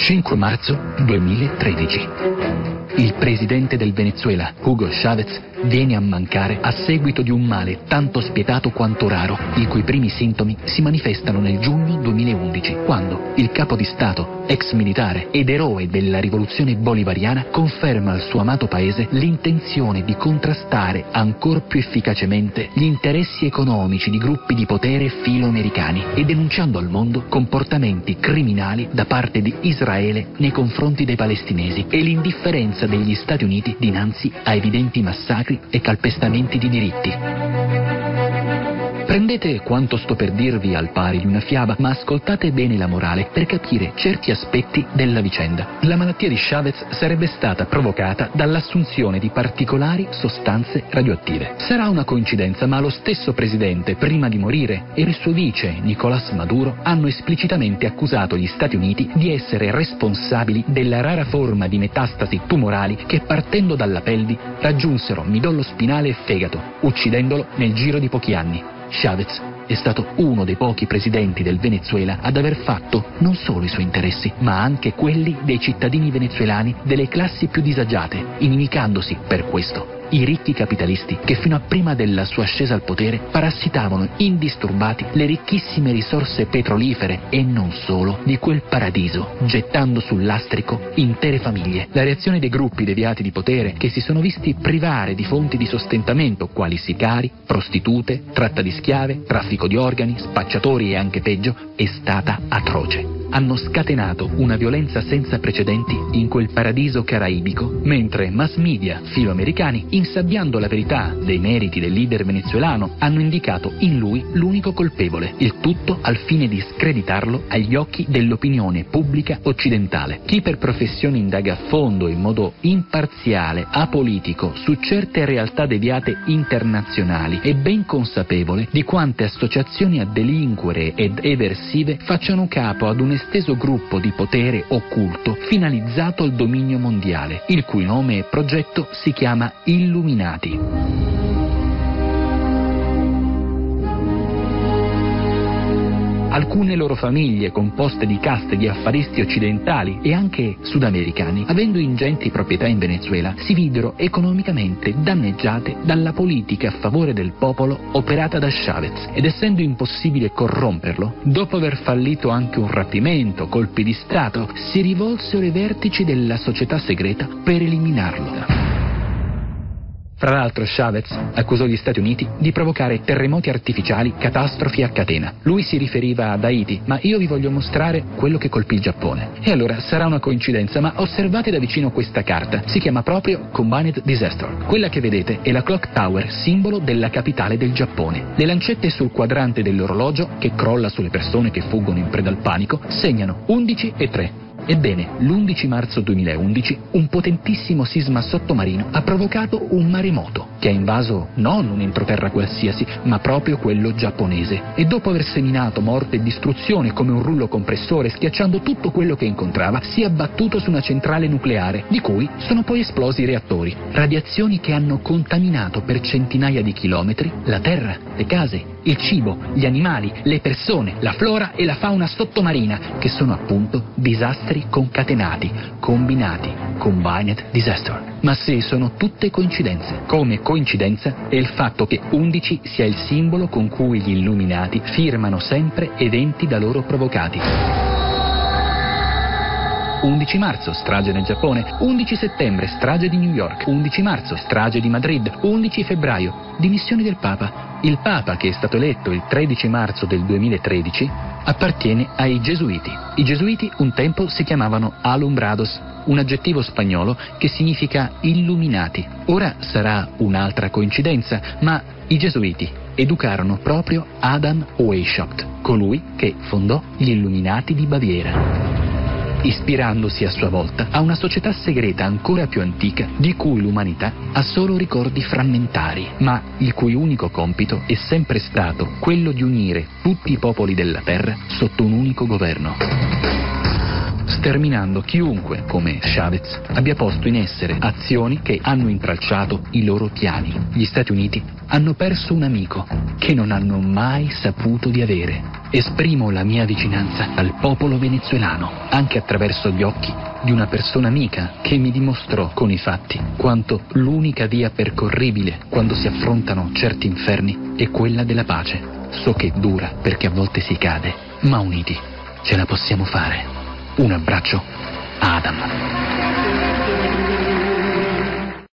5 marzo 2013. Il presidente del Venezuela, Hugo Chavez, viene a mancare a seguito di un male tanto spietato quanto raro, i cui primi sintomi si manifestano nel giugno 2011, quando il capo di Stato, ex militare ed eroe della rivoluzione bolivariana, conferma al suo amato paese l'intenzione di contrastare ancor più efficacemente gli interessi economici di gruppi di potere filo-americani e denunciando al mondo comportamenti criminali da parte di Israele nei confronti dei palestinesi e l'indifferenza degli Stati Uniti dinanzi a evidenti massacri e calpestamenti di diritti. Prendete quanto sto per dirvi al pari di una fiaba, ma ascoltate bene la morale per capire certi aspetti della vicenda. La malattia di Chavez sarebbe stata provocata dall'assunzione di particolari sostanze radioattive. Sarà una coincidenza, ma lo stesso presidente, prima di morire, e il suo vice, Nicolás Maduro, hanno esplicitamente accusato gli Stati Uniti di essere responsabili della rara forma di metastasi tumorali che partendo dalla pelvi raggiunsero midollo spinale e fegato, uccidendolo nel giro di pochi anni. Chavez è stato uno dei pochi presidenti del Venezuela ad aver fatto non solo i suoi interessi, ma anche quelli dei cittadini venezuelani delle classi più disagiate, inimicandosi per questo i ricchi capitalisti che fino a prima della sua ascesa al potere parassitavano indisturbati le ricchissime risorse petrolifere e non solo di quel paradiso, gettando sul lastrico intere famiglie. La reazione dei gruppi deviati di potere che si sono visti privare di fonti di sostentamento quali sicari, prostitute, tratta di schiave, traffico di organi, spacciatori e anche peggio è stata atroce hanno scatenato una violenza senza precedenti in quel paradiso caraibico, mentre mass media filoamericani, insabbiando la verità dei meriti del leader venezuelano, hanno indicato in lui l'unico colpevole, il tutto al fine di screditarlo agli occhi dell'opinione pubblica occidentale. Chi per professione indaga a fondo in modo imparziale, apolitico, su certe realtà deviate internazionali è ben consapevole di quante associazioni a delinquere ed eversive facciano capo ad un esteso gruppo di potere occulto finalizzato al dominio mondiale, il cui nome e progetto si chiama Illuminati. Alcune loro famiglie, composte di caste di affaristi occidentali e anche sudamericani, avendo ingenti proprietà in Venezuela, si videro economicamente danneggiate dalla politica a favore del popolo operata da Chavez ed essendo impossibile corromperlo, dopo aver fallito anche un rapimento, colpi di Stato, si rivolsero ai vertici della società segreta per eliminarlo. Fra l'altro Chavez accusò gli Stati Uniti di provocare terremoti artificiali, catastrofi a catena. Lui si riferiva ad Haiti, ma io vi voglio mostrare quello che colpì il Giappone. E allora sarà una coincidenza, ma osservate da vicino questa carta. Si chiama proprio Combined Disaster. Quella che vedete è la Clock Tower, simbolo della capitale del Giappone. Le lancette sul quadrante dell'orologio, che crolla sulle persone che fuggono in preda al panico, segnano 11 e 3. Ebbene, l'11 marzo 2011 un potentissimo sisma sottomarino ha provocato un maremoto che ha invaso non un entroterra qualsiasi, ma proprio quello giapponese. E dopo aver seminato morte e distruzione come un rullo compressore, schiacciando tutto quello che incontrava, si è abbattuto su una centrale nucleare, di cui sono poi esplosi i reattori. Radiazioni che hanno contaminato per centinaia di chilometri la terra, le case, il cibo, gli animali, le persone, la flora e la fauna sottomarina, che sono appunto disastri concatenati, combinati, combined disaster. Ma sì, sono tutte coincidenze. Come coincidenza è il fatto che 11 sia il simbolo con cui gli illuminati firmano sempre eventi da loro provocati. 11 marzo, strage nel Giappone, 11 settembre, strage di New York, 11 marzo, strage di Madrid, 11 febbraio, dimissioni del Papa. Il Papa, che è stato eletto il 13 marzo del 2013, appartiene ai Gesuiti. I Gesuiti un tempo si chiamavano Alumbrados, un aggettivo spagnolo che significa illuminati. Ora sarà un'altra coincidenza, ma i Gesuiti educarono proprio Adam Weishaupt, colui che fondò gli Illuminati di Baviera ispirandosi a sua volta a una società segreta ancora più antica di cui l'umanità ha solo ricordi frammentari, ma il cui unico compito è sempre stato quello di unire tutti i popoli della Terra sotto un unico governo sterminando chiunque, come Chavez, abbia posto in essere azioni che hanno intralciato i loro piani. Gli Stati Uniti hanno perso un amico che non hanno mai saputo di avere. Esprimo la mia vicinanza al popolo venezuelano, anche attraverso gli occhi di una persona amica che mi dimostrò con i fatti quanto l'unica via percorribile quando si affrontano certi inferni è quella della pace. So che dura perché a volte si cade, ma uniti ce la possiamo fare. Un abbraccio, Adam.